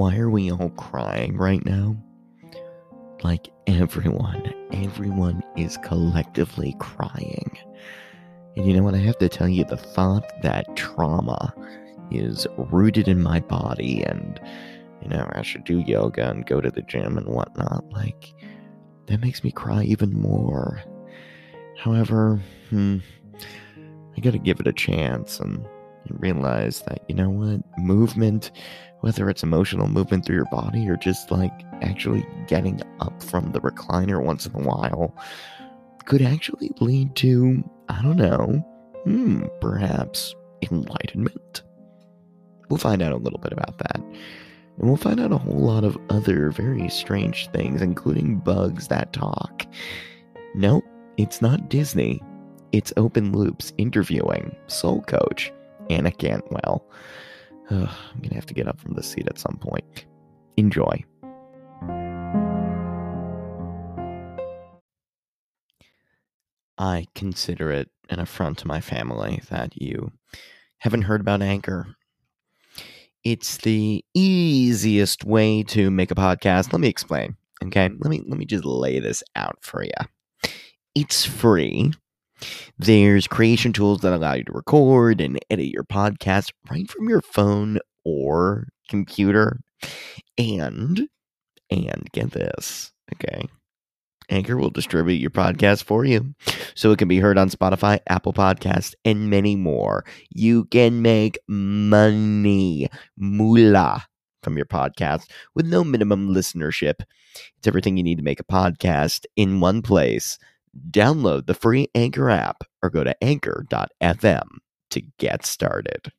why are we all crying right now? Like everyone, everyone is collectively crying. And you know what? I have to tell you, the thought that trauma is rooted in my body and, you know, I should do yoga and go to the gym and whatnot, like, that makes me cry even more. However, hmm, I gotta give it a chance and, and realize that, you know what? Movement, whether it's emotional movement through your body or just like actually getting up from the recliner once in a while, could actually lead to, I don't know, hmm, perhaps enlightenment. We'll find out a little bit about that. And we'll find out a whole lot of other very strange things, including bugs that talk. Nope, it's not Disney. It's Open Loops interviewing Soul Coach Anna Cantwell. Ugh, I'm going to have to get up from the seat at some point. Enjoy. I consider it an affront to my family that you haven't heard about Anchor. It's the easiest way to make a podcast. Let me explain. Okay, let me let me just lay this out for you. It's free. There's creation tools that allow you to record and edit your podcast right from your phone or computer. And and get this, okay? Anchor will distribute your podcast for you so it can be heard on Spotify, Apple Podcasts, and many more. You can make money, moolah, from your podcast with no minimum listenership. It's everything you need to make a podcast in one place. Download the free Anchor app or go to anchor.fm to get started.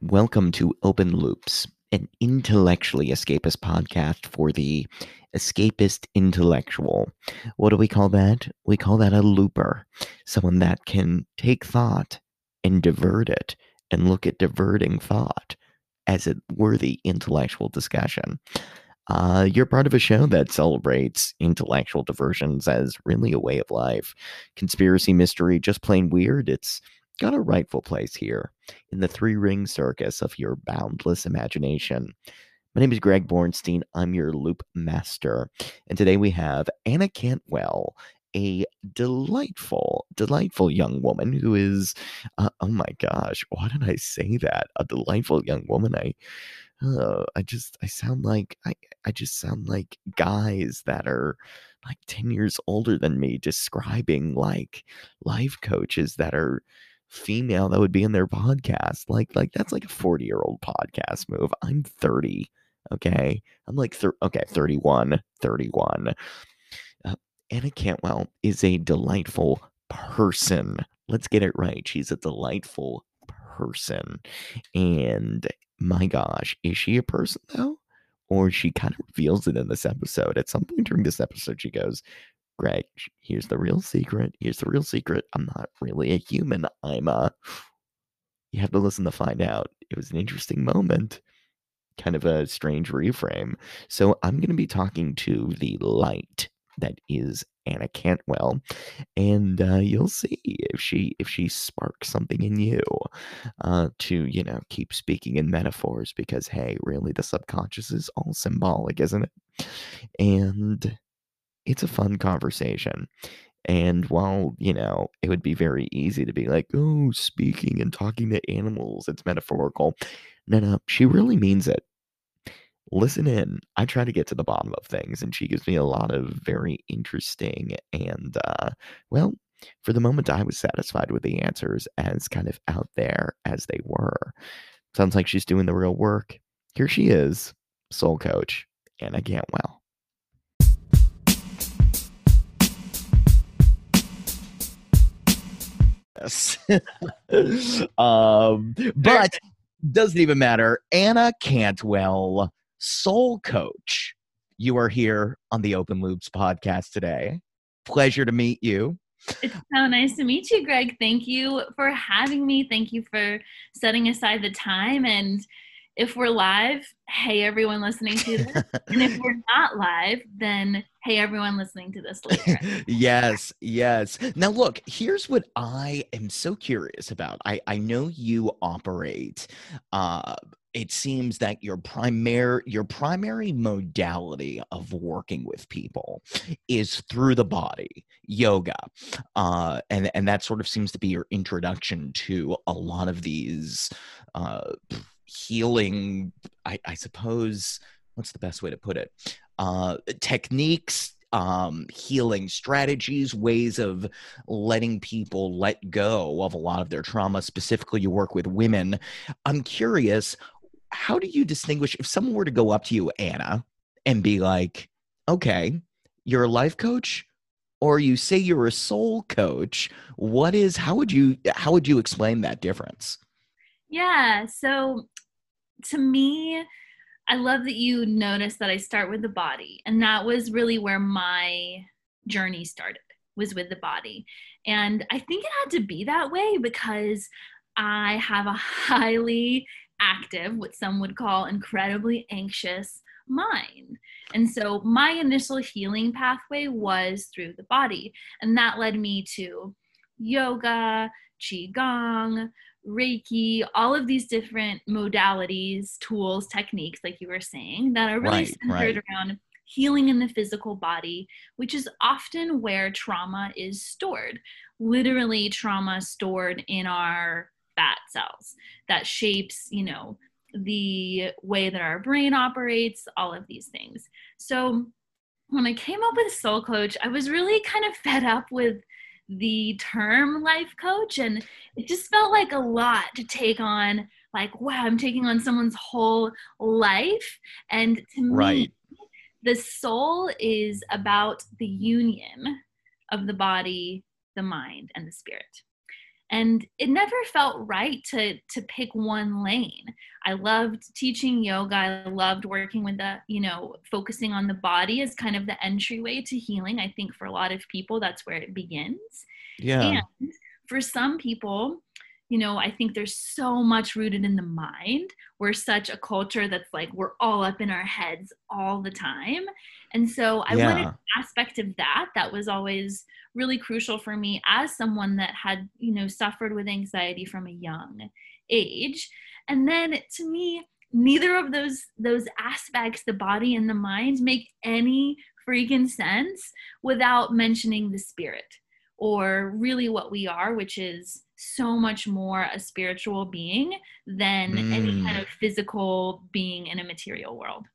Welcome to Open Loops, an intellectually escapist podcast for the escapist intellectual. What do we call that? We call that a looper, someone that can take thought and divert it and look at diverting thought as a worthy intellectual discussion. Uh, you're part of a show that celebrates intellectual diversions as really a way of life. Conspiracy mystery, just plain weird. It's got a rightful place here in the three ring circus of your boundless imagination. My name is Greg Bornstein. I'm your loop master. And today we have Anna Cantwell, a delightful, delightful young woman who is, uh, oh my gosh, why did I say that? A delightful young woman. I, uh, I just, I sound like, I, I just sound like guys that are like 10 years older than me describing like life coaches that are female that would be in their podcast. Like, like that's like a 40 year old podcast move. I'm 30. Okay. I'm like, thir- okay, 31, 31. Anna Cantwell is a delightful person. Let's get it right. She's a delightful person. And my gosh, is she a person though? Or she kind of reveals it in this episode. At some point during this episode, she goes, Greg, here's the real secret. Here's the real secret. I'm not really a human. I'm a. You have to listen to find out. It was an interesting moment, kind of a strange reframe. So I'm going to be talking to the light that is Anna Cantwell, and uh, you'll see if she if she sparks something in you uh, to you know keep speaking in metaphors because hey, really the subconscious is all symbolic, isn't it? And it's a fun conversation. And while, you know, it would be very easy to be like, oh, speaking and talking to animals, it's metaphorical. No, no, she really means it. Listen in. I try to get to the bottom of things, and she gives me a lot of very interesting and, uh, well, for the moment, I was satisfied with the answers as kind of out there as they were. Sounds like she's doing the real work. Here she is, soul coach, Anna Cantwell. Yes. um, but doesn't even matter. Anna Cantwell, soul coach. You are here on the Open Loops podcast today. Pleasure to meet you. It's so nice to meet you, Greg. Thank you for having me. Thank you for setting aside the time and if we're live, hey everyone listening to this. and if we're not live, then hey everyone listening to this later. yes, yes. Now look, here's what I am so curious about. I I know you operate uh it seems that your primary your primary modality of working with people is through the body yoga uh, and and that sort of seems to be your introduction to a lot of these uh, healing I, I, suppose what's the best way to put it uh, techniques um, healing strategies, ways of letting people let go of a lot of their trauma. Specifically, you work with women. I'm curious, how do you distinguish if someone were to go up to you, Anna, and be like, okay, you're a life coach? Or you say you're a soul coach. What is how would you how would you explain that difference? Yeah. So to me, I love that you noticed that I start with the body. And that was really where my journey started, was with the body. And I think it had to be that way because I have a highly active, what some would call incredibly anxious mind. And so my initial healing pathway was through the body. And that led me to yoga, qigong, Reiki, all of these different modalities, tools, techniques, like you were saying, that are really right, centered right. around healing in the physical body, which is often where trauma is stored. Literally, trauma stored in our fat cells that shapes, you know, the way that our brain operates, all of these things. So when I came up with Soul Coach, I was really kind of fed up with the term life coach and it just felt like a lot to take on like wow i'm taking on someone's whole life and to me right. the soul is about the union of the body the mind and the spirit and it never felt right to to pick one lane. I loved teaching yoga. I loved working with the you know focusing on the body as kind of the entryway to healing. I think for a lot of people that's where it begins. Yeah. And for some people you know i think there's so much rooted in the mind. We're such a culture that's like we're all up in our heads all the time. And so i yeah. wanted an aspect of that that was always really crucial for me as someone that had you know suffered with anxiety from a young age. And then to me neither of those those aspects the body and the mind make any freaking sense without mentioning the spirit or really what we are which is so much more a spiritual being than mm. any kind mm. of physical being in a material world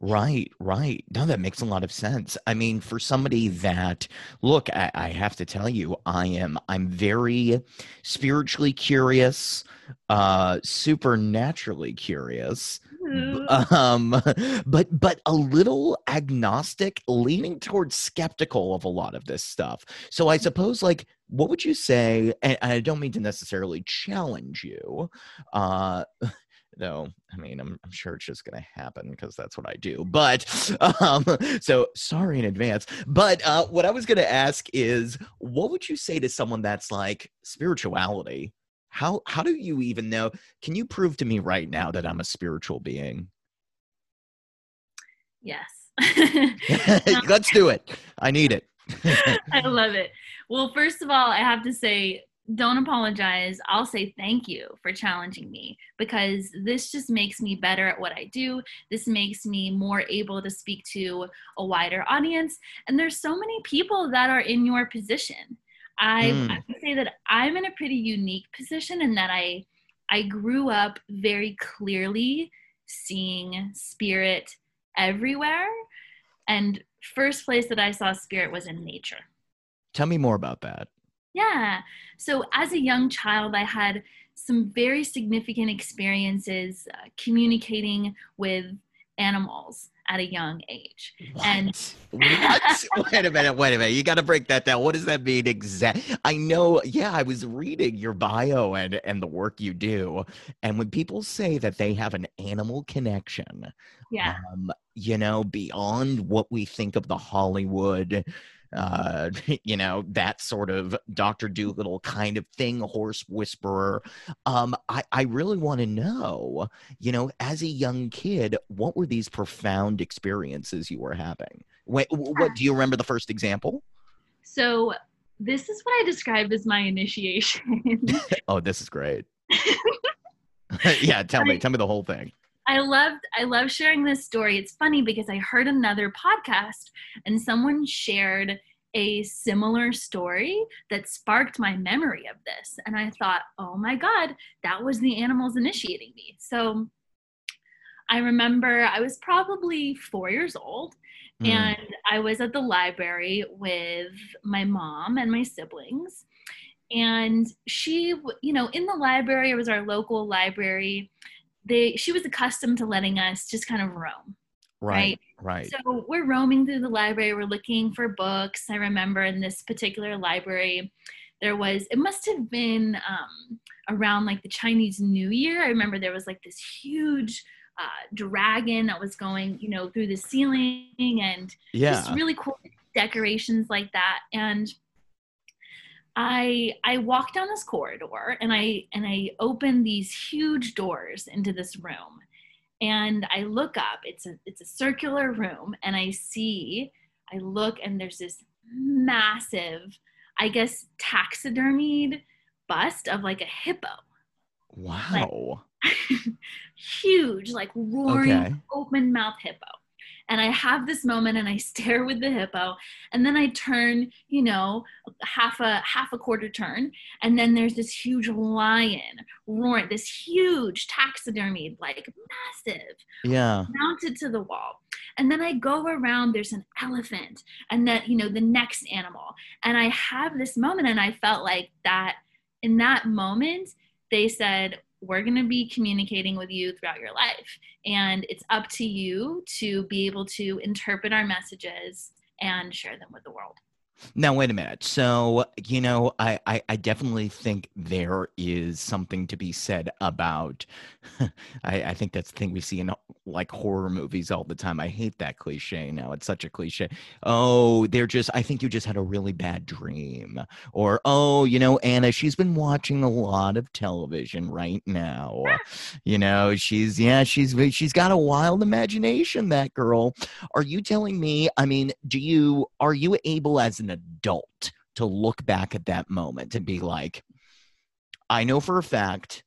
Right, right. No, that makes a lot of sense. I mean, for somebody that look, I, I have to tell you, I am I'm very spiritually curious, uh supernaturally curious. Mm-hmm. Um, but but a little agnostic, leaning towards skeptical of a lot of this stuff. So I suppose like what would you say and i don't mean to necessarily challenge you uh though i mean i'm, I'm sure it's just going to happen because that's what i do but um so sorry in advance but uh what i was going to ask is what would you say to someone that's like spirituality? How how do you even know? Can you prove to me right now that i'm a spiritual being? Yes. Let's do it. I need it. I love it. Well first of all i have to say don't apologize. I'll say thank you for challenging me because this just makes me better at what I do. This makes me more able to speak to a wider audience. And there's so many people that are in your position. I, mm. I would say that I'm in a pretty unique position in that I I grew up very clearly seeing spirit everywhere. And first place that I saw spirit was in nature. Tell me more about that. Yeah. So as a young child, I had some very significant experiences uh, communicating with animals at a young age. What? And what? wait a minute, wait a minute. You got to break that down. What does that mean exactly? I know, yeah, I was reading your bio and and the work you do. And when people say that they have an animal connection, yeah. Um, you know, beyond what we think of the Hollywood uh, you know, that sort of Dr. Dolittle kind of thing, horse whisperer. Um, I, I really want to know, you know, as a young kid, what were these profound experiences you were having? What, what do you remember the first example? So this is what I describe as my initiation. oh, this is great. yeah, tell me, tell me the whole thing. I loved I love sharing this story. It's funny because I heard another podcast and someone shared a similar story that sparked my memory of this. And I thought, oh my God, that was the animals initiating me. So I remember I was probably four years old mm. and I was at the library with my mom and my siblings. And she, you know, in the library, it was our local library they she was accustomed to letting us just kind of roam right right? so we're roaming through the library. We're looking for books. I remember in this particular library there was it must have been um, around like the chinese new year. I remember there was like this huge uh, dragon that was going you know through the ceiling and yeah. just really cool decorations like that. And I I walk down this corridor and I and I open these huge doors into this room. And I look up. It's a it's a circular room and I see I look and there's this massive I guess taxidermied bust of like a hippo. Wow. Like, huge like roaring okay. open mouth hippo and I have this moment and I stare with the hippo and then I turn, you know, half a half a quarter turn and then there's this huge lion roaring, this huge taxidermy, like massive, yeah, mounted to the wall. And then I go around, there's an elephant and that, you know, the next animal. And I have this moment and I felt like that in that moment, they said, we're going to be communicating with you throughout your life. And it's up to you to be able to interpret our messages and share them with the world. Now, wait a minute. So, you know, I, I, I, definitely think there is something to be said about. I, I think that's the thing we see in like horror movies all the time. I hate that cliche now. It's such a cliche. Oh, they're just, I think you just had a really bad dream. Or, oh, you know, Anna, she's been watching a lot of television right now. You know, she's, yeah, she's, she's got a wild imagination, that girl. Are you telling me, I mean, do you, are you able as an adult to look back at that moment and be like, I know for a fact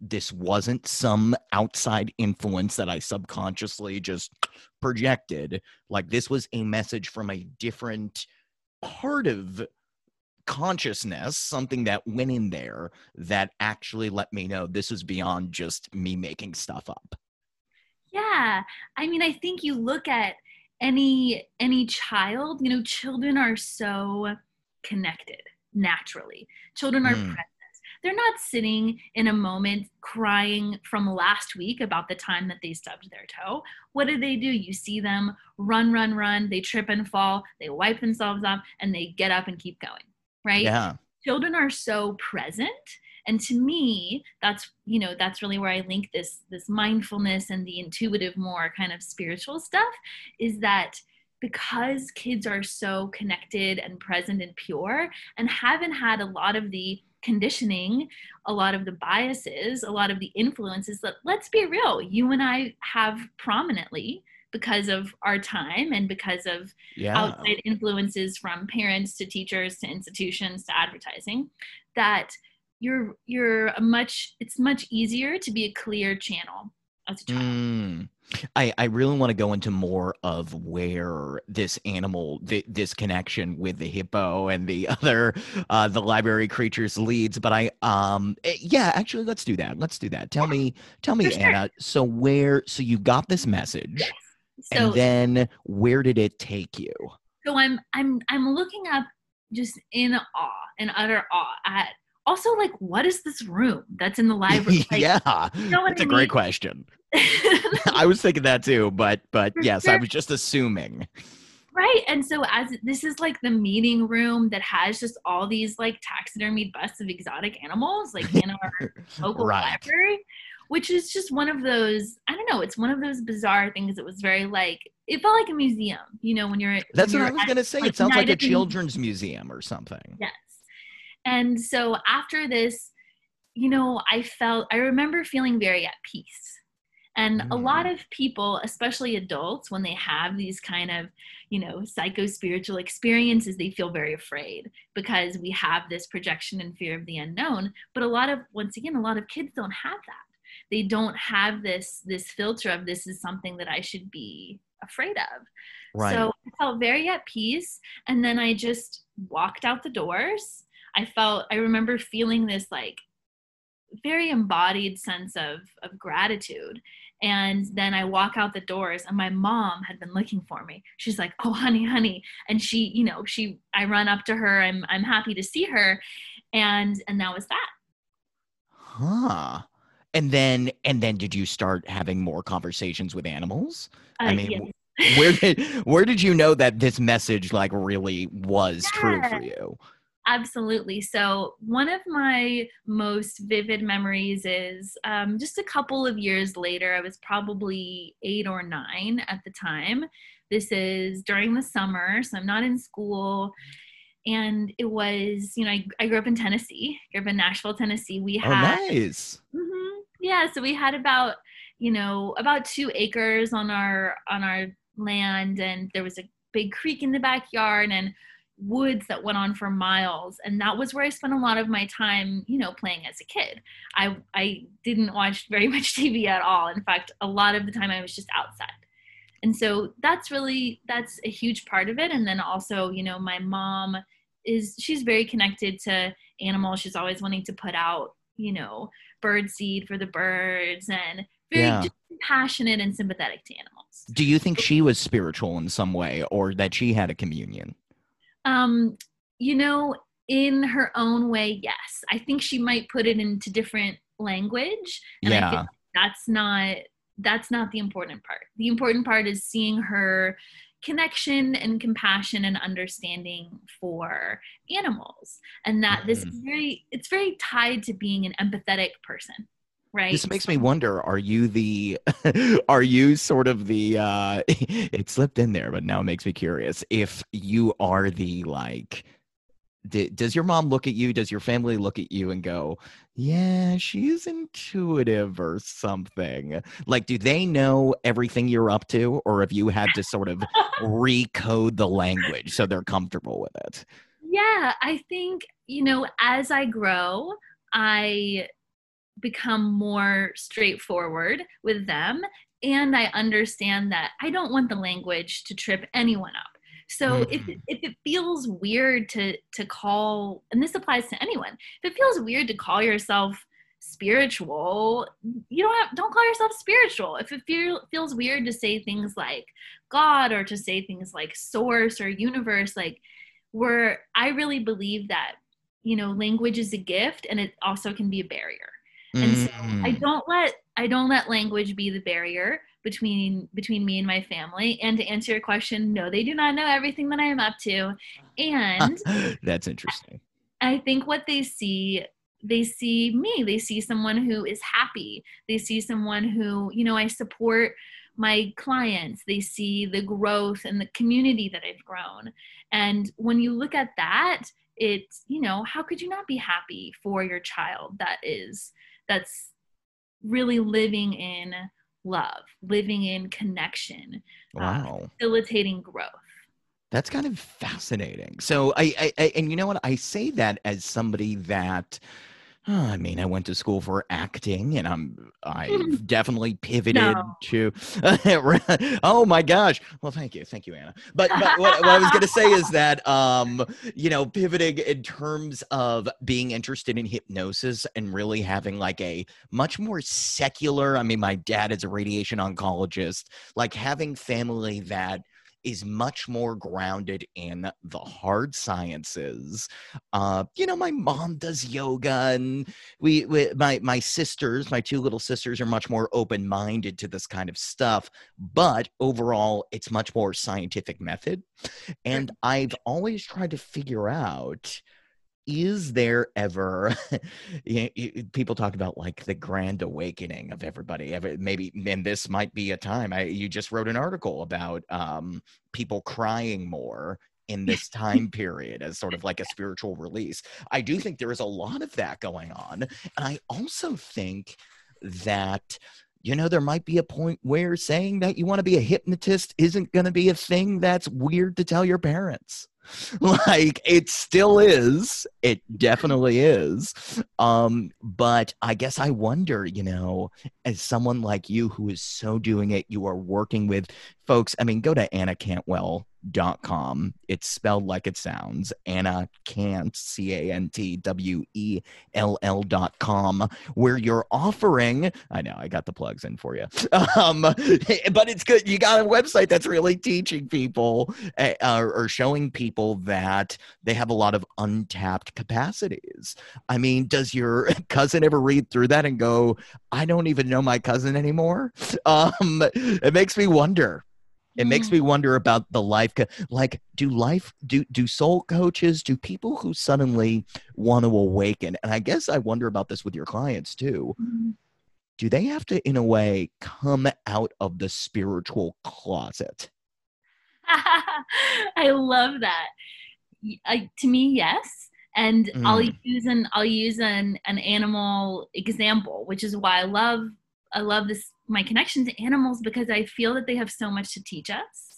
this wasn't some outside influence that I subconsciously just projected. Like this was a message from a different part of consciousness, something that went in there that actually let me know this is beyond just me making stuff up. Yeah. I mean, I think you look at any any child, you know, children are so connected naturally. Children are mm. present they're not sitting in a moment crying from last week about the time that they stubbed their toe. What do they do? You see them run, run, run. They trip and fall. They wipe themselves off and they get up and keep going, right? Yeah. Children are so present and to me that's you know that's really where i link this this mindfulness and the intuitive more kind of spiritual stuff is that because kids are so connected and present and pure and haven't had a lot of the conditioning, a lot of the biases, a lot of the influences that, let's be real, you and I have prominently because of our time and because of yeah. outside influences from parents to teachers to institutions to advertising that you're you're a much it's much easier to be a clear channel as a child. Mm. I, I really want to go into more of where this animal, th- this connection with the hippo and the other, uh, the library creatures leads. But I, um, eh, yeah, actually, let's do that. Let's do that. Tell me, tell me, sure. Anna. So where, so you got this message, yes. so, and then where did it take you? So I'm, I'm, I'm looking up just in awe, in utter awe at also like what is this room that's in the library like, yeah you know that's I a mean? great question i was thinking that too but but For yes sure. i was just assuming right and so as this is like the meeting room that has just all these like taxidermied busts of exotic animals like in our local right. library which is just one of those i don't know it's one of those bizarre things that was very like it felt like a museum, you know, when you're. At that's when what you're I was going to say. like, it sounds like a children's museum or something. Yes. And so after this, you know, I felt, I remember feeling very at peace. And a mm. lot of people, especially adults, when they have these kind of, you know, psycho spiritual experiences, they feel very afraid because we have this projection and fear of the unknown. But a lot of, once again, a lot of kids don't have that. They don't have this this filter of this is something that I should be afraid of. Right. So I felt very at peace. And then I just walked out the doors. I felt, I remember feeling this like very embodied sense of, of gratitude. And then I walk out the doors and my mom had been looking for me. She's like, Oh, honey, honey. And she, you know, she, I run up to her. I'm, I'm happy to see her. And, and that was that. huh. And then and then did you start having more conversations with animals? I Uh, mean, yes. where did where did you know that this message like really was true for you? Absolutely. So, one of my most vivid memories is um, just a couple of years later. I was probably eight or nine at the time. This is during the summer, so I'm not in school. And it was, you know, I, I grew up in Tennessee, grew up in Nashville, Tennessee. We had. Oh, had nice. Mhm. Yeah, so we had about you know about two acres on our on our land, and there was a big creek in the backyard and woods that went on for miles, and that was where I spent a lot of my time, you know, playing as a kid. I I didn't watch very much TV at all. In fact, a lot of the time I was just outside. And so that's really that's a huge part of it. And then also, you know, my mom is she's very connected to animals. She's always wanting to put out, you know, bird seed for the birds and very Yeah. passionate and sympathetic to animals. Do you think she was spiritual in some way or that she had a communion? Um, you know, in her own way, yes. I think she might put it into different language. And I Yeah. think that's not that's not the important part. The important part is seeing her connection and compassion and understanding for animals. And that this is very it's very tied to being an empathetic person. Right. This makes me wonder, are you the are you sort of the uh it slipped in there, but now it makes me curious. If you are the like d- does your mom look at you? Does your family look at you and go, "Yeah, she's intuitive or something"? Like, do they know everything you're up to, or have you had to sort of recode the language so they're comfortable with it? Yeah, I think, you know, as I grow, I become more straightforward with them. And I understand that I don't want the language to trip anyone up. So if, mm-hmm. it, if it feels weird to to call, and this applies to anyone, if it feels weird to call yourself spiritual, you don't have, don't call yourself spiritual. If it feel, feels weird to say things like God or to say things like source or universe, like where I really believe that you know language is a gift and it also can be a barrier. And so I Mm. don't let I don't let language be the barrier between between me and my family. And to answer your question, no, they do not know everything that I am up to. And That's interesting. I think what they see, they see me. They see someone who is happy. They see someone who, you know, I support my clients. They see the growth and the community that I've grown. And when you look at that, it's, you know, how could you not be happy for your child that is, that's really living in love, living in connection, uh, Wow. facilitating growth. That's kind of fascinating. So I, I, I and you know what? I say that as somebody that I mean, I went to school for acting and I'm I definitely pivoted No. to Oh my gosh. Well, thank you. Thank you, Anna. But, but what, what I was going to say is that um, you know, pivoting in terms of being interested in hypnosis and really having like a much more secular, I mean, my dad is a radiation oncologist, like having family that is much more grounded in the hard sciences. Uh, you know, my mom does yoga, and we, we my my sisters, my two little sisters, are much more open minded to this kind of stuff. But overall, it's much more scientific method, and I've always tried to figure out is there ever you know, people talk about like the grand awakening of everybody maybe and this might be a time I, you just wrote an article about um, people crying more in this time period as sort of like a spiritual release i do think there is a lot of that going on and i also think that you know, there might be a point where saying that you want to be a hypnotist isn't going to be a thing that's weird to tell your parents. like it still is. It definitely is. Um but i guess i wonder you know as someone like you who is so doing it you are working with folks i mean go to anna cantwell dot com. It's spelled like it sounds. Anna Cant, C A N T W E L L dot com, where you're offering. I know I got the plugs in for you, um, but it's good. You got a website that's really teaching people uh, or showing people that they have a lot of untapped capacities. I mean, does your cousin ever read through that and go, "I don't even know my cousin anymore"? Um, it makes me wonder it makes me mm. wonder about the life like do life do do soul coaches do people who suddenly want to awaken and i guess i wonder about this with your clients too mm-hmm. do they have to in a way come out of the spiritual closet i love that I, to me yes and mm. i'll use an i'll use an an animal example which is why i love i love this my connection to animals because I feel that they have so much to teach us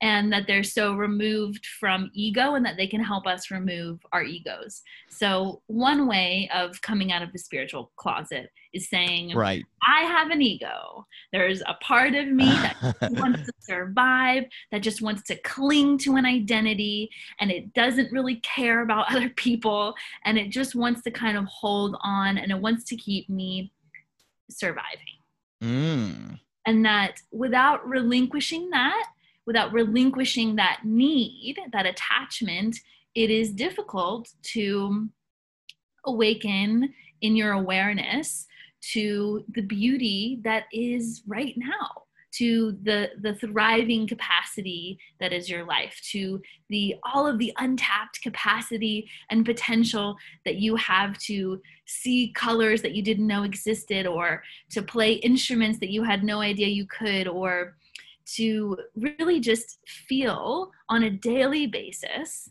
and that they're so removed from ego and that they can help us remove our egos. So, one way of coming out of the spiritual closet is saying, Right, I have an ego. There's a part of me that wants to survive, that just wants to cling to an identity, and it doesn't really care about other people, and it just wants to kind of hold on and it wants to keep me surviving. Mm. And that without relinquishing that, without relinquishing that need, that attachment, it is difficult to awaken in your awareness to the beauty that is right now to the the thriving capacity that is your life to the all of the untapped capacity and potential that you have to see colors that you didn't know existed or to play instruments that you had no idea you could or to really just feel on a daily basis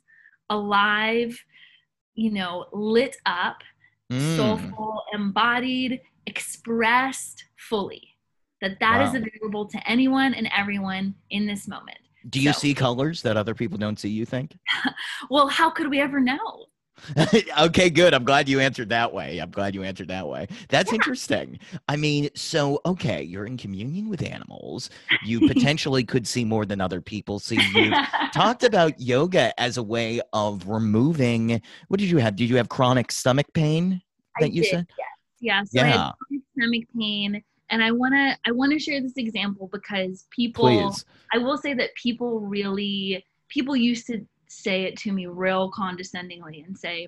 alive you know lit up mm. soulful embodied expressed fully that that wow. is available to anyone and everyone in this moment. Do you so. see colors that other people don't see, you think? well, how could we ever know? okay, good. I'm glad you answered that way. I'm glad you answered that way. That's yeah. interesting. I mean, so okay, you're in communion with animals. You potentially could see more than other people see. You talked about yoga as a way of removing. What did you have? Did you have chronic stomach pain that I you did, said? Yes. Yeah. So yeah. stomach pain and i want to i want to share this example because people Please. i will say that people really people used to say it to me real condescendingly and say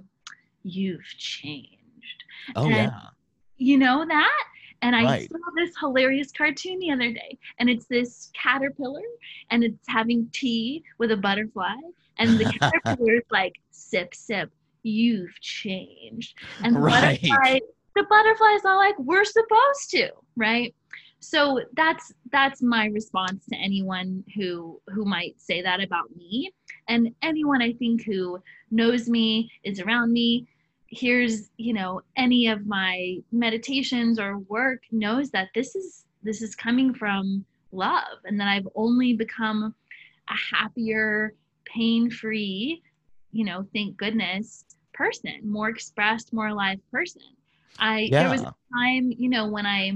you've changed oh and yeah you know that and I right. saw this hilarious cartoon the other day, and it's this caterpillar, and it's having tea with a butterfly, and the caterpillar is like, "Sip, sip, you've changed," and the right. butterfly the butterflies are like we're supposed to right? So that's that's my response to anyone who who might say that about me. And anyone i think who knows me is around me here's you know any of my meditations or work knows that this is this is coming from love and that i've only become a happier pain-free you know thank goodness person more expressed more alive person I yeah. there was a time, you know, when I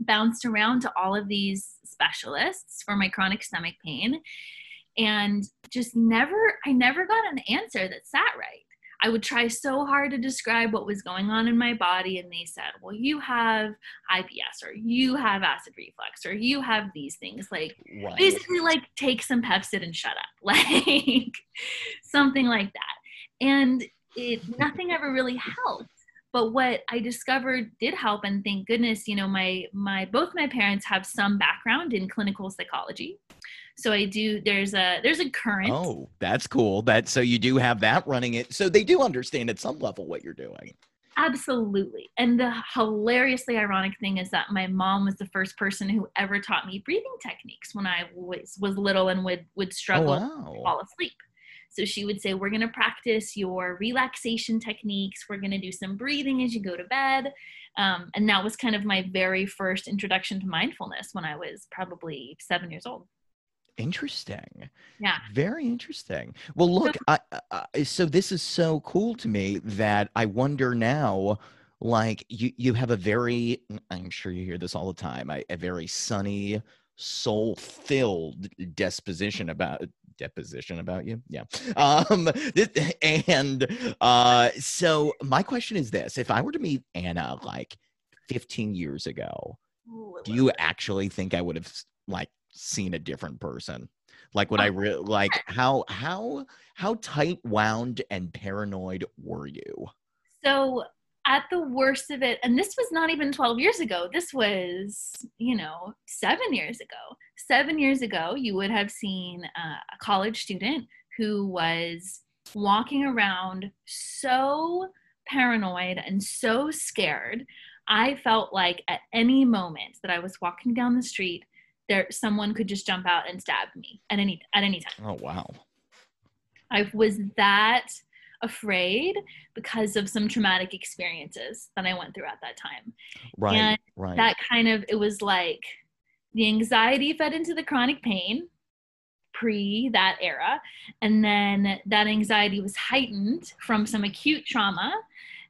bounced around to all of these specialists for my chronic stomach pain and just never I never got an answer that sat right. I would try so hard to describe what was going on in my body, and they said, Well, you have IBS, or you have acid reflux, or you have these things. Like, right. basically, like, take some Pepcid and shut up, like something like that. And it nothing ever really helped but what i discovered did help and thank goodness you know my my both my parents have some background in clinical psychology So I do. There's a there's a current. Oh, that's cool. That so you do have that running it. So they do understand at some level what you're doing. Absolutely. And the hilariously ironic thing is that my mom was the first person who ever taught me breathing techniques when I was was little and would would Oh, struggle to wow. fall asleep. So she would say, We're going to practice your relaxation techniques. We're going to do some breathing as you go to bed. Um, and that was kind of my very first introduction to mindfulness when I was probably seven years old. Interesting. Yeah. Very interesting. Well, look, I, I, so this is so cool to me that I wonder now, like you, you have a very, I'm sure you hear this all the time, a, a very sunny, soul-filled disposition about deposition about you. Yeah. Um, and uh, so my question is this: If I were to meet Anna like 15 years ago, do you actually think I would have like seen a different person? Like would I re- like how how how tight wound and paranoid were you? So at the worst of it, and this was not even 12 years ago, this was, you know, seven years ago. Seven years ago, you would have seen uh, a college student who was walking around so paranoid and so scared. I felt like at any moment that I was walking down the street, there someone could just jump out and stab me at any at any time. Oh wow. I was that afraid because of some traumatic experiences that I went through at that time. Right. And right. That kind of, it was like the anxiety fed into the chronic pain pre that era. And then that anxiety was heightened from some acute trauma.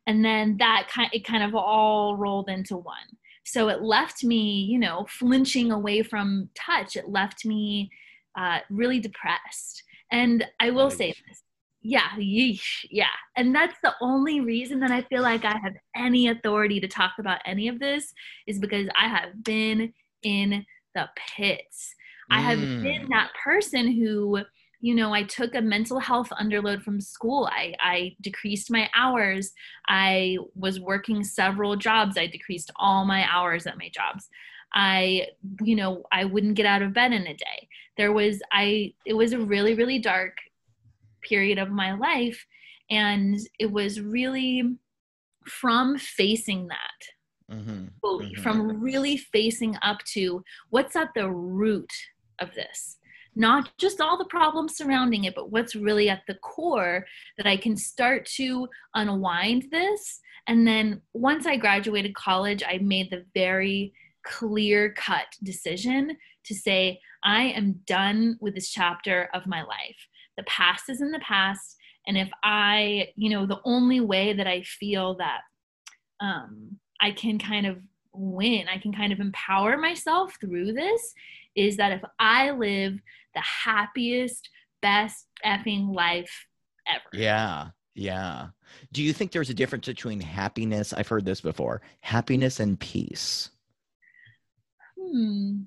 And then that kind, it kind of all rolled into one. So it left me, you know, flinching away from touch. It left me uh, really depressed. And I will say this. Yeah, yeesh, yeah. And that's the only reason that I feel like I have any authority to talk about any of this is because I have been in the pits. I have been Mm. that person who, you know, I took a mental health underload from school. I, I decreased my hours. I was working several jobs. I decreased all my hours at my jobs. I, you know, I wouldn't get out of bed in a day. There was, I, it was a really, really dark period of my life. And it was really from facing that Mhm, fully, mhm. from really facing up to what's at the root of this. Not just all the problems surrounding it, but what's really at the core that I can start to unwind this. And then once I graduated college, I made the very clear cut decision to say, I am done with this chapter of my life. The past is in the past. And if I, you know, the only way that I feel that um, I can kind of win, I can kind of empower myself through this is that if I live the happiest, best effing life ever. Yeah. Yeah. Do you think there's a difference between happiness? I've heard this before. Happiness and peace. Hmm.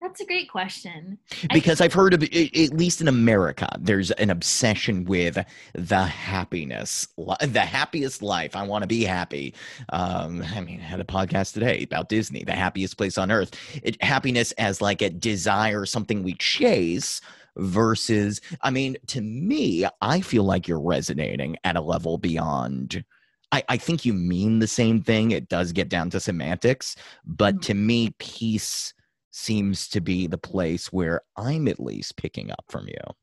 That's a great question. Because I've heard of, at least in America, there's an obsession with the happiness, the happiest life. I want to be happy. Um, I mean, I had a podcast today about Disney, the happiest place on earth. It, happiness as like a desire, something we chase, versus, I mean, to me, I feel like you're resonating at a level beyond. I, I think you mean the same thing. It does get down to semantics, but Mhm. to me, peace seems to be the place where I'm at least picking up from you.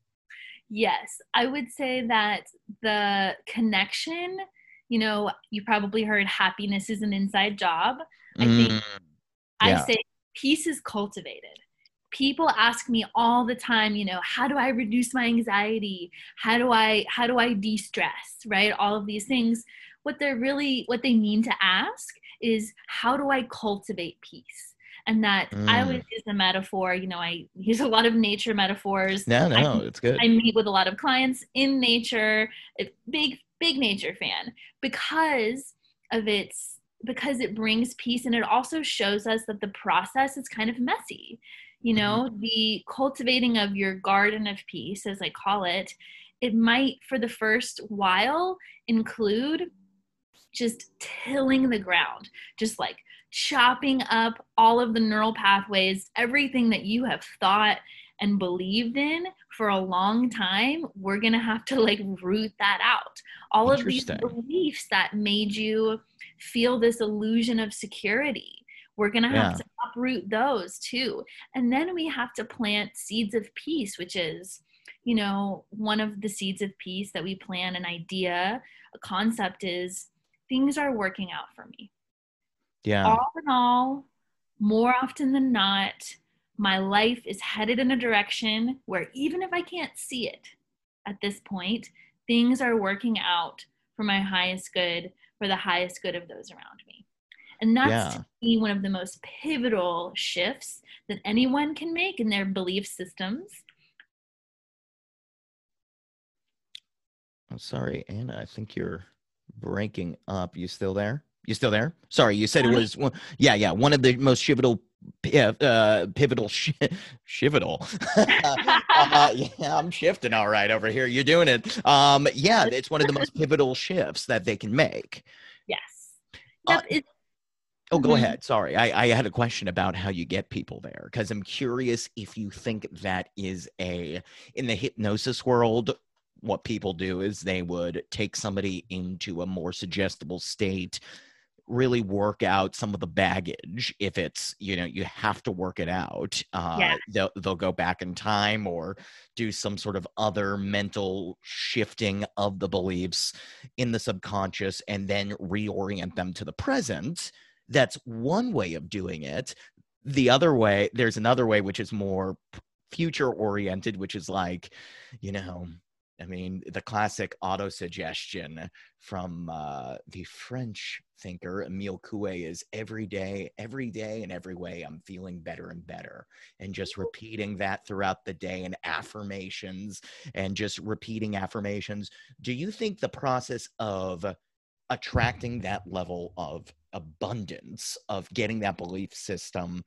Yes, I would say that the connection, you know, you probably heard happiness is an inside job. I think Mm, I say peace is cultivated. People ask me all the time, you know, how do I reduce my anxiety? How do I how do I de-stress, right? All of these things. What they're really what they mean to ask is how do I cultivate peace? And that I Mm. always use the metaphor, you know, I use a lot of nature metaphors. no, I no, it's good. I meet with a lot of clients in nature, big, big nature fan because of its because it brings peace and it also shows us that the process is kind of messy. You know, the cultivating of your garden of peace, as I call it, it might for the first while include just tilling the ground, just like chopping up all of the neural pathways, everything that you have thought and believed in for a long time, we're going to have to like root that out. All of these beliefs that made you feel this illusion of security. We're going to have yeah. to uproot those too. And then we have to plant seeds of peace, which is, you know, one of the seeds of peace that we plant an idea, a concept is things are working out for me. Yeah. All in all, more often than not, my life is headed in a direction where even if I can't see it at this point, things are working out for my highest good, for the highest good of those around me. And that's yeah. to me one of the most pivotal shifts that anyone can make in their belief systems. I'm sorry, Anna, I think you're breaking up. You still there? You still there? Sorry, you said it was one. Yeah, yeah, one of the most pivotal, uh, pivotal, sh- pivotal. uh, yeah, I'm shifting all right over here. You're doing it. Um, yeah, it's one of the most pivotal shifts that they can make. Yes. Uh, Oh, go mm-hmm. ahead. Sorry. I, I had a question about how you get people there because I'm curious if you think that is a, in the hypnosis world, what people do is they would take somebody into a more suggestible state really work out some of the baggage if it's you know you have to work it out uh yeah. they'll, they'll go back in time or do some sort of other mental shifting of the beliefs in the subconscious and then reorient them to the present that's one way of doing it the other way there's another way which is more future oriented which is like you know I mean, the classic auto-suggestion from uh, the French thinker Emile Coué is every day, every day, in every way, I'm feeling better and better. And just repeating that throughout the day and affirmations and just repeating affirmations. Do you think the process of attracting that level of abundance, of getting that belief system,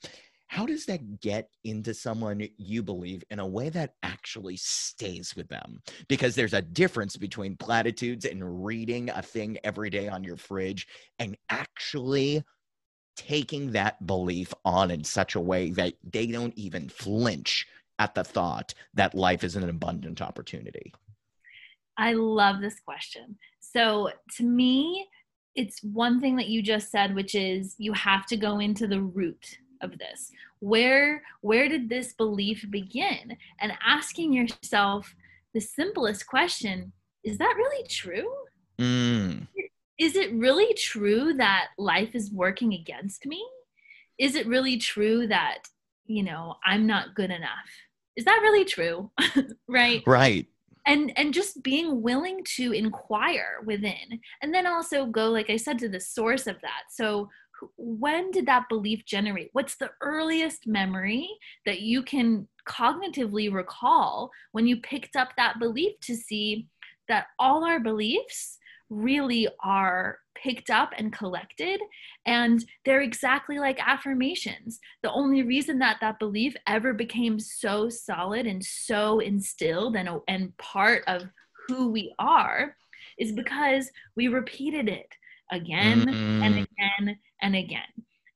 how does that get into someone you believe in a way that actually stays with them? Because there's a difference between platitudes and reading a thing every day on your fridge and actually taking that belief on in such a way that they don't even flinch at the thought that life is an abundant opportunity. I love this question. So to me it's one thing that you just said which is you have to go into the root of this? Where where did this belief begin? And asking yourself the simplest question is that really true? Mm. is it really true that life is working against me? Is it really true that you know i'm not good enough? Is that really true? Right? Right. And and just being willing to inquire within. And then also go like i said to the source of that. So when did that belief generate? What's the earliest memory that you can cognitively recall when you picked up that belief to see that all our beliefs really are picked up and collected and they're exactly like affirmations the only reason that that belief ever became so solid and so instilled and, and part of who we are is because we repeated it again mm-hmm. and again and again.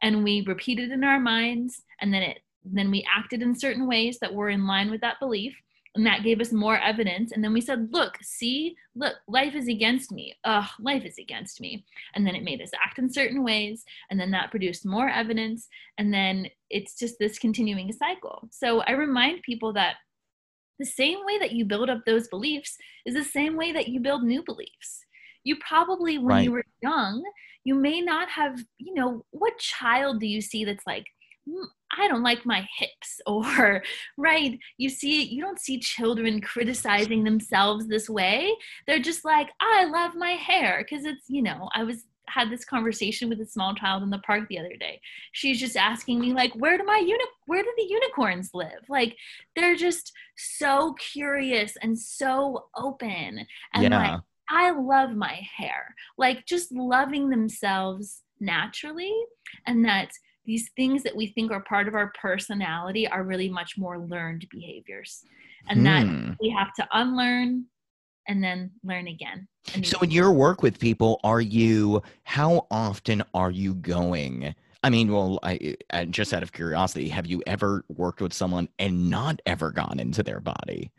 And we repeated in our minds, and then it then we acted in certain ways that were in line with that belief. And that gave us more evidence. And then we said, look, see, look, life is against me. Ugh, life is against me. And then it made us act in certain ways. And then that produced more evidence. And then it's just this continuing cycle. So I remind people that the same way that you build up those beliefs is the same way that you build new beliefs. You probably, when right. you were young, you may not have, you know, what child do you see that's like, mm, I don't like my hips, or, right? You see, you don't see children criticizing themselves this way. They're just like, I love my hair. Cause it's, you know, I was, had this conversation with a small child in the park the other day. She's just asking me like, where do my uni- where do the unicorns live? Like they're just so curious and so open and yeah. like I love my hair. Like just loving themselves naturally, and that these things that we think are part of our personality are really much more learned behaviors. And hmm. that we have to unlearn and then learn again. So, in your work with people, are you, how often are you going? I mean, well, I, I, just out of curiosity, have you ever worked with someone and not ever gone into their body,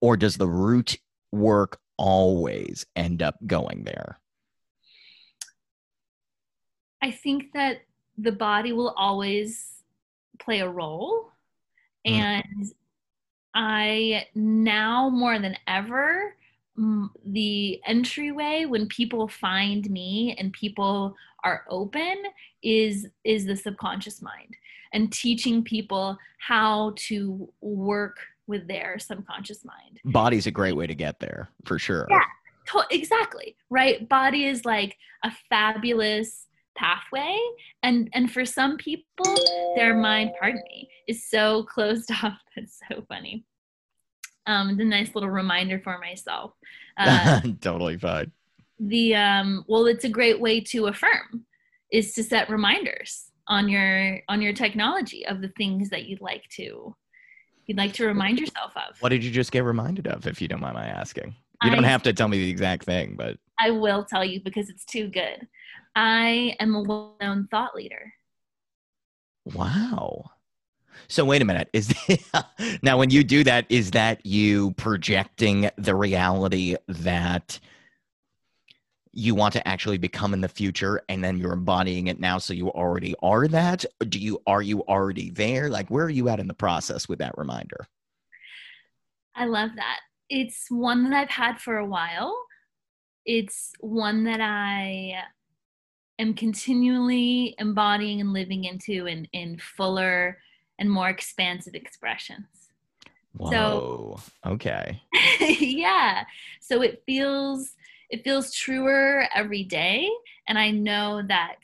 or does the root work always end up going there? I think that the body will always play a role, mm. and I now more than ever the entryway when people find me and people are open is is the subconscious mind and teaching people how to work with their subconscious mind. Body's a great way to get there for sure. Yeah to- exactly right? Body is like a fabulous pathway and and for some people their mind pardon me is so closed off. That's so funny. Um, the nice little reminder for myself. Uh, totally fine. The um, well, it's a great way to affirm is to set reminders on your on your technology of the things that you'd like to you'd like to remind yourself of. What did you just get reminded of, if you don't mind my asking? You don't have to tell me the exact thing, but I will tell you because it's too good. I am a well-known thought leader. Wow. So wait a minute. Is now when you do that, is that you projecting the reality that you want to actually become in the future and then you're embodying it now so you already are that? Do you are you already there? Like where are you at in the process with that reminder? I love that. It's one that I've had for a while. It's one that I am continually embodying and living into in in fuller and more expansive expressions. Whoa. So, okay. yeah. So it feels it feels truer every day. And I know that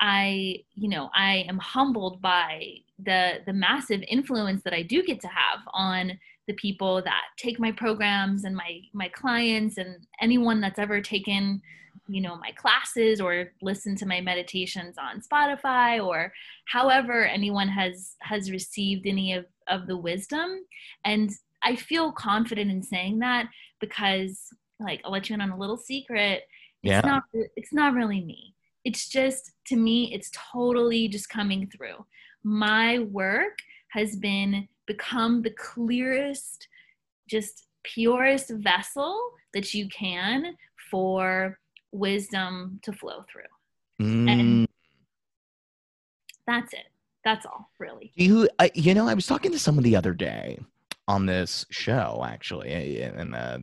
I, you know, I am humbled by the the massive influence that I do get to have on the people that take my programs and my my clients and anyone that's ever taken you know my classes or listen to my meditations on spotify or however anyone has has received any of of the wisdom. And i feel confident in saying that because like i'll let you in on a little secret it's yeah. not it's not really me it's just to me it's totally just coming through my work has been become the clearest just purest vessel that you can for wisdom to flow through. Mm. And that's it. That's all, really. You, uh, you know, I was talking to someone the other day on this show, actually, and uh,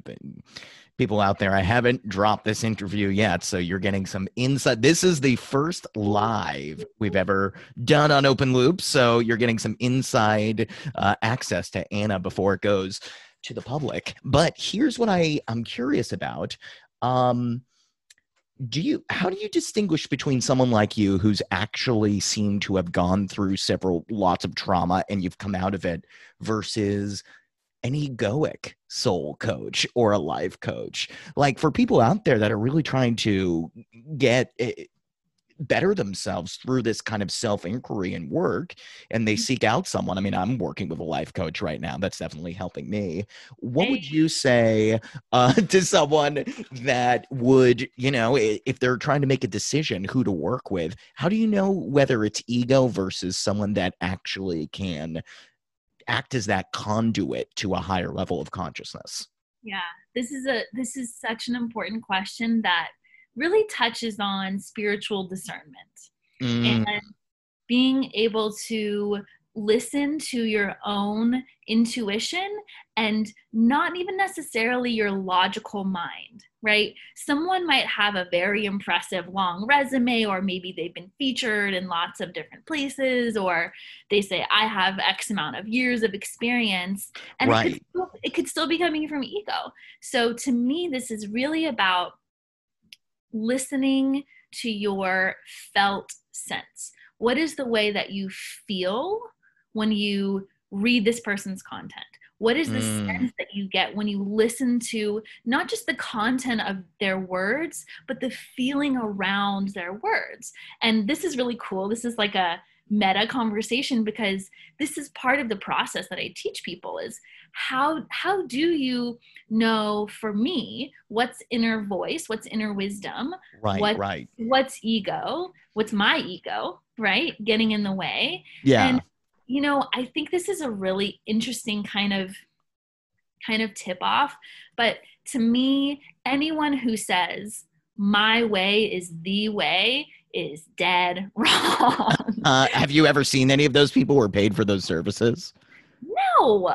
people out there, I haven't dropped this interview yet, so you're getting some insight. This is the first live we've ever done on Open Loop, so you're getting some inside uh, access to Anna before it goes to the public. But here's what I I'm curious about. Um, do you how do you distinguish between someone like you who's actually seemed to have gone through several lots of trauma and you've come out of it versus an egoic soul coach or a life coach like for people out there that are really trying to get eh, better themselves through this kind of self inquiry and work and they mm-hmm. seek out someone. I mean, I'm working with a life coach right now. That's definitely helping me. What would you say uh, to someone that would, you know, if they're trying to make a decision who to work with, how do you know whether it's ego versus someone that actually can act as that conduit to a higher level of consciousness? Yeah, this is a this is such an important question that really touches on spiritual discernment mm. and being able to listen to your own intuition and not even necessarily your logical mind, right? Someone might have a very impressive long resume, or maybe they've been featured in lots of different places, or they say, I have X amount of years of experience, and right. it, could still, it could still be coming from ego. So to me, this is really about listening to your felt sense. What is the way that you feel when you read this person's content? What is the mm. sense that you get when you listen to not just the content of their words, but the feeling around their words? And this is really cool. This is like a meta conversation because this is part of the process that I teach people is how how do you know for me what's inner voice, what's inner wisdom, right, what, right, what's ego, what's my ego, right, getting in the way, yeah. And you know, I think this is a really interesting kind of kind of tip off, but to me, anyone who says my way is the way is dead wrong. Uh, have you ever seen any of those people who are paid for those services? No,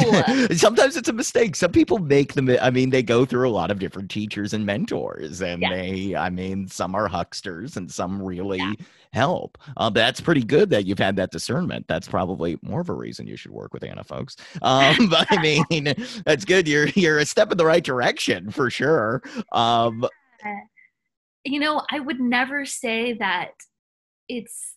no. Sometimes it's a mistake. Some people make them. I mean, they go through a lot of different teachers and mentors, and yeah. they, I mean, some are hucksters and some really yeah. help. Uh, that's pretty good that you've had that discernment. That's probably more of a reason you should work with Anna, folks. Um, but I mean, that's good. You're you're a step in the right direction for sure. Um, you know, I would never say that it's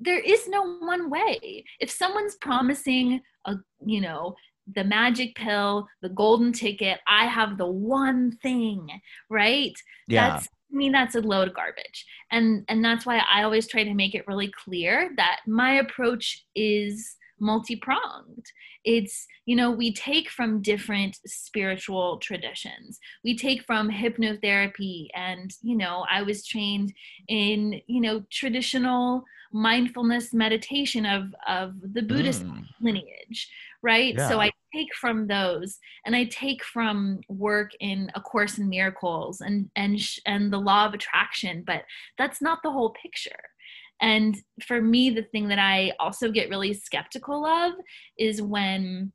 there is no one way. If someone's promising a, you know, the magic pill, the golden ticket, I have the one thing, right? Yeah. That's I mean that's a load of garbage. And and that's why I always try to make it really clear that my approach is multi-pronged it's you know we take from different spiritual traditions we take from hypnotherapy and you know i was trained in you know traditional mindfulness meditation of of the buddhist mm. lineage right yeah. so i take from those and i take from work in a course in miracles and and and the law of attraction but that's not the whole picture and for me, the thing that I also get really skeptical of is when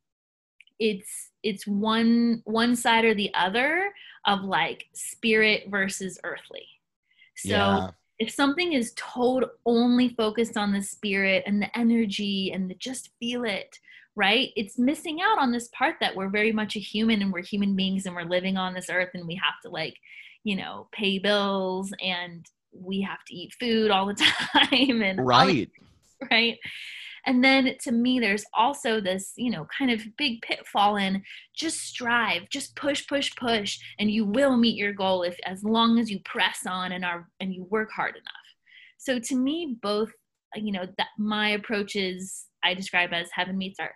it's it's one one side or the other of like spirit versus earthly. So yeah. If something is told only focused on the spirit and the energy and the just feel it, right? It's missing out on this part that we're very much a human and we're human beings and we're living on this earth and we have to like, you know, pay bills and we have to eat food all the time and right right and then to me there's also this you know kind of big pitfall in just strive just push push push and you will meet your goal if as long as you press on and are and you work hard enough. So to me both you know that my approach is i describe as heaven meets earth.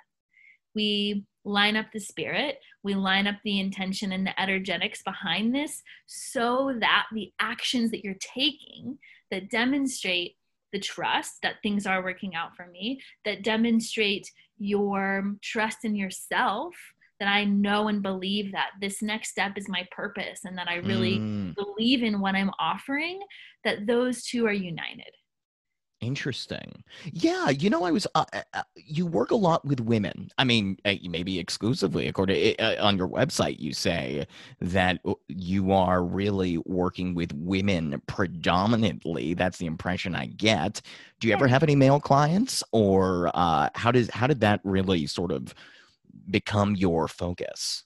We line up the spirit, we line up the intention and the energetics behind this so that the actions that you're taking that demonstrate the trust that things are working out for me, that demonstrate your trust in yourself, that I know and believe that this next step is my purpose and that I really mm. believe in what I'm offering, that those two are united. Interesting. Yeah, you know, I was. Uh, uh, uh you work a lot with women. I mean, uh, maybe exclusively. According uh, on your website, you say that you are really working with women predominantly. That's the impression I get. Do you ever have any male clients, or uh, how does how did that really sort of become your focus?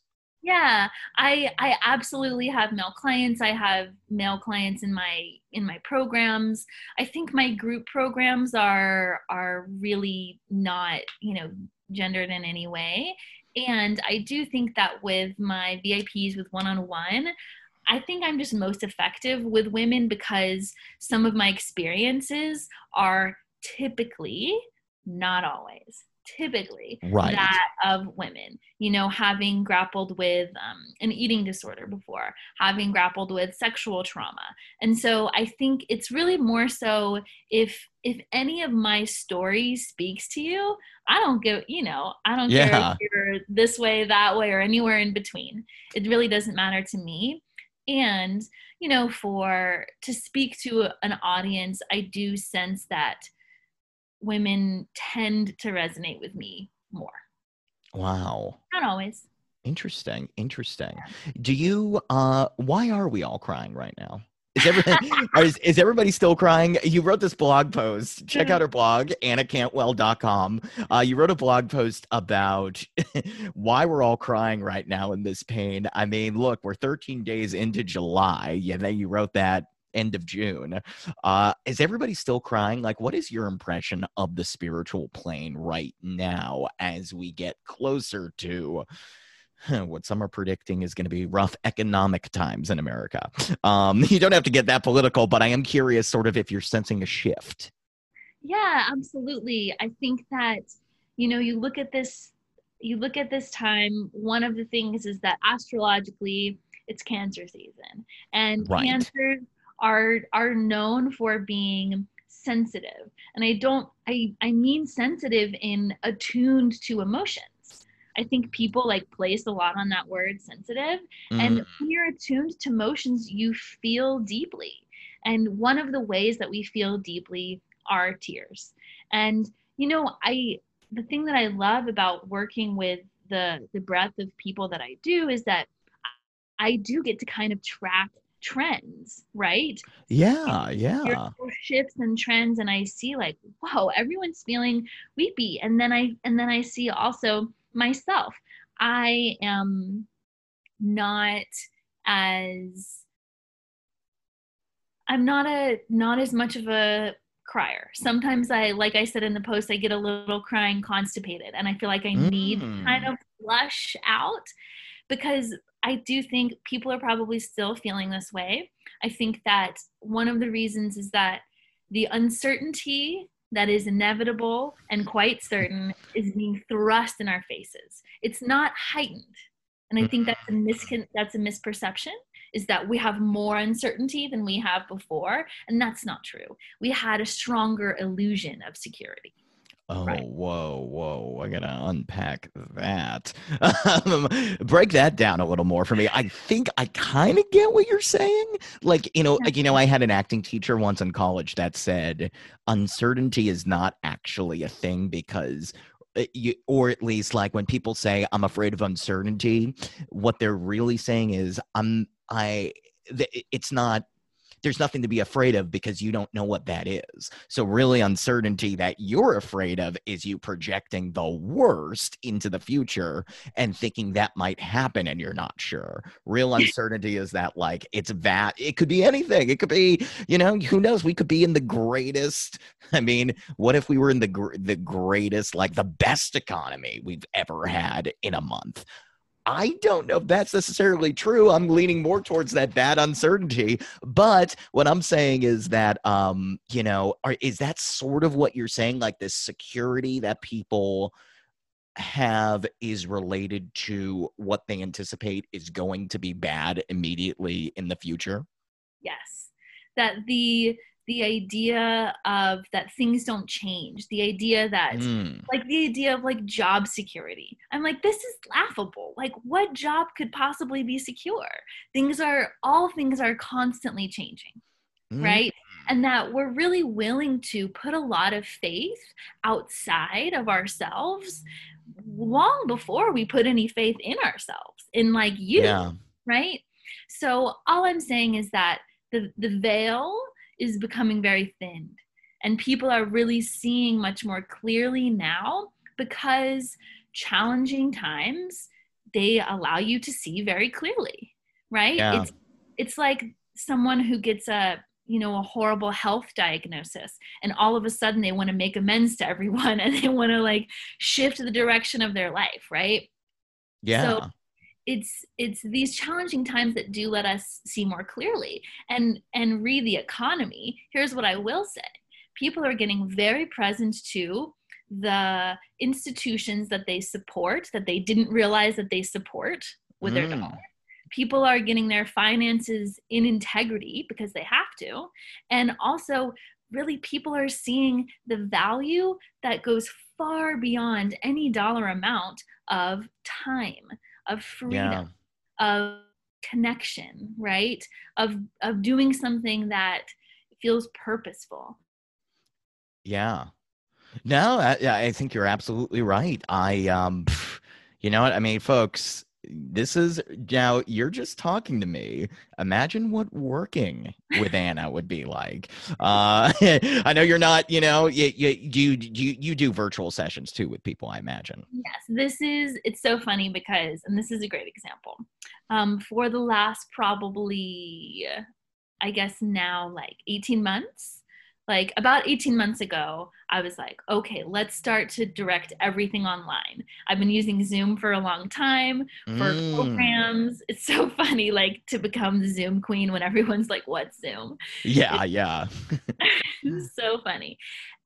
Yeah i i absolutely have male clients. I have male clients in my in my programs. I think my group programs are are really not you know gendered in any way. And i do think that with my vips with one-on-one I think I'm just most effective with women because some of my experiences are typically, not always, typically right. that of women you know having grappled with um, an eating disorder before having grappled with sexual trauma and so i think it's really more so if if any of my story speaks to you i don't go you know i don't yeah. care if you're this way that way or anywhere in between it really doesn't matter to me and you know for to speak to an audience i do sense that women tend to resonate with me more. Wow. Not always. Interesting. Interesting. Do you uh why are we all crying right now? Is everybody is, is, everybody still crying? You wrote this blog post. Check out her blog, annacantwell.com. Uh, you wrote a blog post about why we're all crying right now in this pain. I mean, look, we're 13 days into July. Yeah, then you wrote that end of June. Uh, is everybody still crying? Like, what is your impression of the spiritual plane right now as we get closer to what some are predicting is going to be rough economic times in America? Um, you don't have to get that political, but I am curious, sort of, if you're sensing a shift. Yeah, absolutely. I think that, you know, you look at this, you look at this time, one of the things is that astrologically, it's cancer season. And right. cancers are are known for being sensitive. And I don't I I mean sensitive in attuned to emotions. I think people like place a lot on that word sensitive. Mm. And when you're attuned to emotions, you feel deeply. And one of the ways that we feel deeply are tears. And you know, I the thing that I love about working with the the breadth of people that I do is that I do get to kind of track trends, right? Yeah, yeah. Shifts and trends, and I see like, whoa, everyone's feeling weepy, and then I and then I see also myself. I am not as I'm not a not as much of a crier. Sometimes I like I said in the post I get a little crying constipated and I feel like I need mm. kind of flush out because I do think people are probably still feeling this way. I think that one of the reasons is that the uncertainty that is inevitable and quite certain is being thrust in our faces. It's not heightened. And I mm. think that's a mis- that's a misperception is that we have more uncertainty than we have before and that's not true. We had a stronger illusion of security. Oh, right. whoa, whoa. I got to unpack that. Um, break that down a little more for me. I think I kind of get what you're saying. Like, you know, like, you know, I had an acting teacher once in college that said uncertainty is not actually a thing because uh, you, or at least like when people say I'm afraid of uncertainty, what they're really saying is I'm I it's not there's nothing to be afraid of because you don't know what that is. So, really, uncertainty that you're afraid of is you projecting the worst into the future and thinking that might happen and you're not sure. Real uncertainty is that, like, it's that it could be anything. It could be, you know, who knows? We could be in the greatest. I mean, what if we were in the the greatest, like the best economy we've ever had in a month? I don't know if that's necessarily true. I'm leaning more towards that bad uncertainty. But what I'm saying is that, um, you know, are, is that sort of what you're saying? Like this security that people have is related to what they anticipate is going to be bad immediately in the future? Yes. That the the idea of that things don't change the idea that mm. like the idea of like job security i'm like this is laughable like what job could possibly be secure things are all things are constantly changing mm. right and that we're really willing to put a lot of faith outside of ourselves long before we put any faith in ourselves in like you yeah. right so all i'm saying is that the the veil is becoming very thin. And people are really seeing much more clearly now because challenging times they allow you to see very clearly, right? Yeah. It's it's like someone who gets a you know a horrible health diagnosis and all of a sudden they want to make amends to everyone and they want to like shift the direction of their life right yeah so it's it's these challenging times that do let us see more clearly and and read the economy. Here's what i will say. People are getting very present to the institutions that they support that they didn't realize that they support with mm. their dollar. People are getting their finances in integrity because they have to. And also really people are seeing the value that goes far beyond any dollar amount of time of freedom, yeah. of connection, right? Of of doing something that feels purposeful. Yeah. No, I, I think you're absolutely right. I um you know what? I mean, folks, this is now you're just talking to me. Imagine what working with anna would be like. Uh i know you're not you know you, you you you do virtual sessions too with people i imagine. Yes this is it's so funny because and this is a great example um for the last probably i guess now like 18 months like about 18 months ago I was like, okay, let's start to direct everything online. I've been using Zoom for a long time for mm. programs. It's so funny, like to become the Zoom queen when everyone's like, what's Zoom? Yeah, yeah. so funny.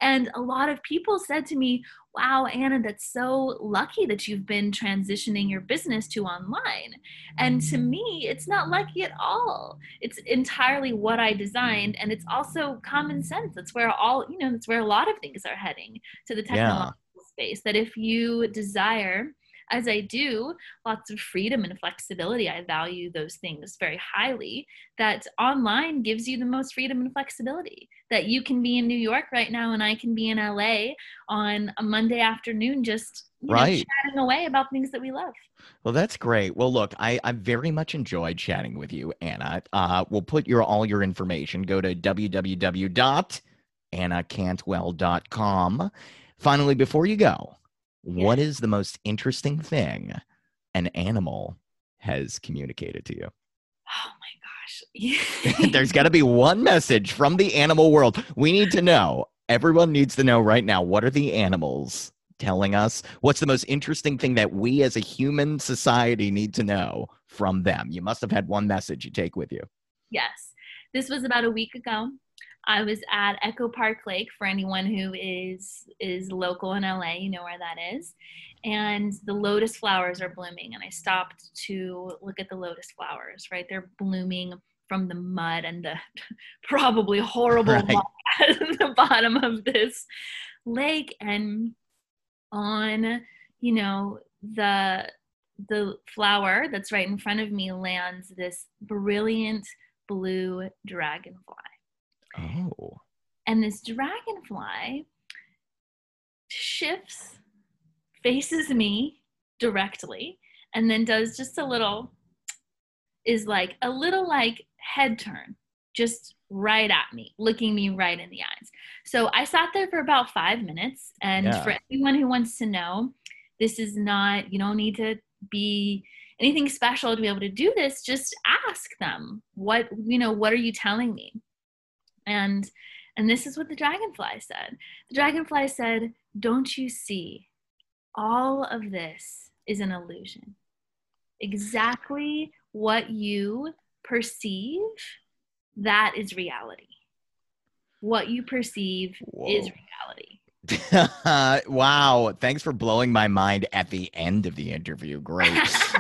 And a lot of people said to me, wow, Anna, that's so lucky that you've been transitioning your business to online. And to mm-hmm. me, it's not lucky at all. It's entirely what I designed. And it's also common sense. That's where all, you know, that's where a lot of things are heading to the technological yeah. space. That if you desire, as I do, lots of freedom and flexibility. I value those things very highly. That online gives you the most freedom and flexibility. That you can be in New York right now and I can be in LA on a Monday afternoon, just right. Know, chatting away about things that we love. Well, that's great. Well, look, I, I very much enjoyed chatting with you, Anna. Uh, we'll put your all your information. Go to www.annacantwell.com. Finally, before you go, what is the most interesting thing an animal has communicated to you? Oh my gosh. There's got to be one message from the animal world. We need to know. Everyone needs to know right now what are the animals telling us? What's the most interesting thing that we as a human society need to know from them? You must have had one message you take with you. Yes. This was about a week ago. I was at Echo Park Lake for anyone who is is local in LA, you know where that is. And the lotus flowers are blooming and I stopped to look at the lotus flowers, right? They're blooming from the mud and the probably horrible right. mud at the bottom of this lake and on, you know, the the flower that's right in front of me lands this brilliant blue dragonfly Oh. And this dragonfly shifts, faces me directly, and then does just a little, is like a little like head turn, just right at me, looking me right in the eyes. So I sat there for about five minutes. And yeah. for anyone who wants to know, this is not, you don't need to be anything special to be able to do this. Just ask them, what, you know, what are you telling me? And and this is what the dragonfly said. The dragonfly said, "Don't you see? All of this is an illusion. Exactly what you perceive, that is reality. What you perceive Whoa. is reality." wow. Thanks for blowing my mind at the end of the interview. Great.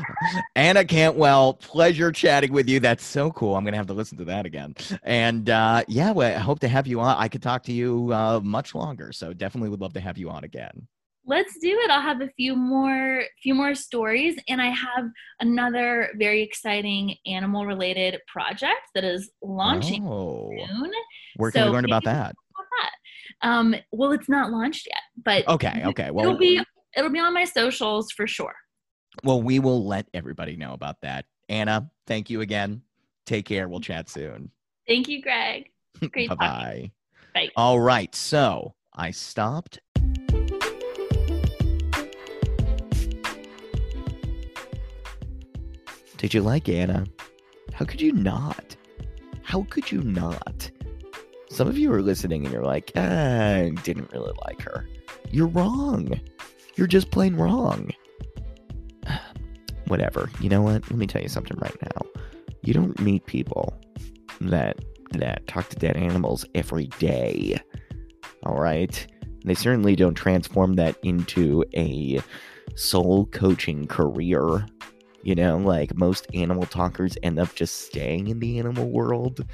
Anna Cantwell, pleasure chatting with you. That's so cool. I'm going to have to listen to that again. And uh, yeah, well, I hope to have you on. I could talk to you uh, much longer. So definitely would love to have you on again. Let's do it. I'll have a few more few more stories and I have another very exciting animal related project that is launching oh. soon. Where can so we learn about that? Um, well, it's not launched yet, but okay, okay. Well, it'll be it'll be on my socials for sure. Well, we will let everybody know about that. Anna, thank you again. Take care. We'll chat soon. Thank you, Greg. Great. Bye-bye. Bye. All right. So I stopped. Did you like Anna? How could you not? How could you not? Some of you are listening and you're like, ah, I didn't really like her. You're wrong. You're just plain wrong. Whatever. You know what? Let me tell you something right now. You don't meet people that that talk to dead animals every day. All right? They certainly don't transform that into a soul coaching career. You know, like most animal talkers end up just staying in the animal world.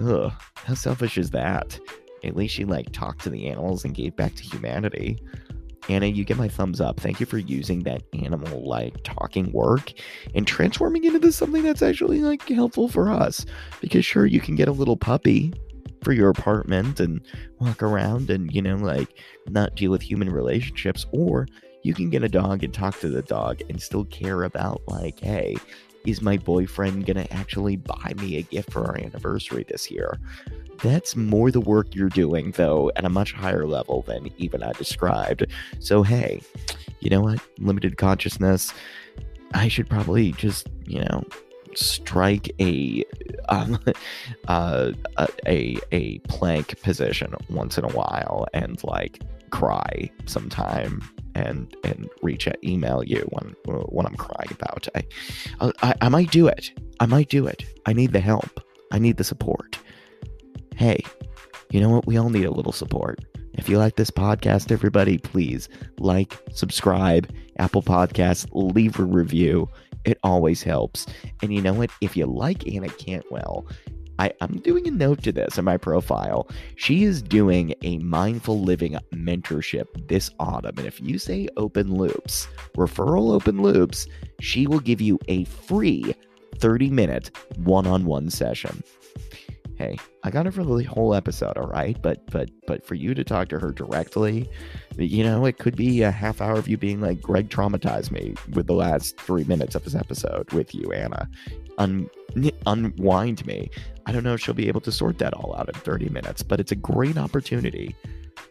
Ugh, how selfish is that? At least she like talked to the animals and gave back to humanity. Anna, you get my thumbs up. Thank you for using that animal like talking work and transforming it into something that's actually like helpful for us. Because sure, you can get a little puppy for your apartment and walk around and, you know, like not deal with human relationships, or you can get a dog and talk to the dog and still care about like, hey, is my boyfriend going to actually buy me a gift for our anniversary this year? That's more the work you're doing, though, at a much higher level than even I described. So, hey, you know what? Limited consciousness. I should probably just, you know, strike a um, uh, a a plank position once in a while and like cry sometime and and reach out email you when when I'm crying about. I, I I might do it. I might do it. I need the help. I need the support. Hey you know what? We all need a little support. If you like this podcast everybody please like subscribe Apple Podcasts leave a review. It always helps. And you know what? If you like Anna Cantwell, I, am doing a note to this in my profile. She is doing a mindful living mentorship this autumn. And if you say open loops, referral open loops, she will give you a free 30 minute one on one session hey, I got her for the whole episode, all right? But but but for you to talk to her directly, you know, it could be a half hour of you being like, Greg traumatized me with the last three minutes of this episode with you, Anna. Un- unwind me. I don't know if she'll be able to sort that all out in 30 minutes, but it's a great opportunity.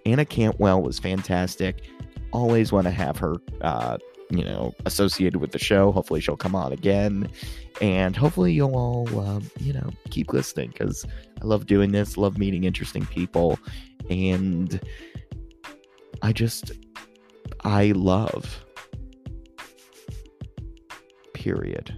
Anna Cantwell was fantastic. Always want to have her uh, you know, associated with the show. Hopefully, she'll come on again. And hopefully, you'll all, uh, you know, keep listening because I love doing this, love meeting interesting people. And I just, I love, period.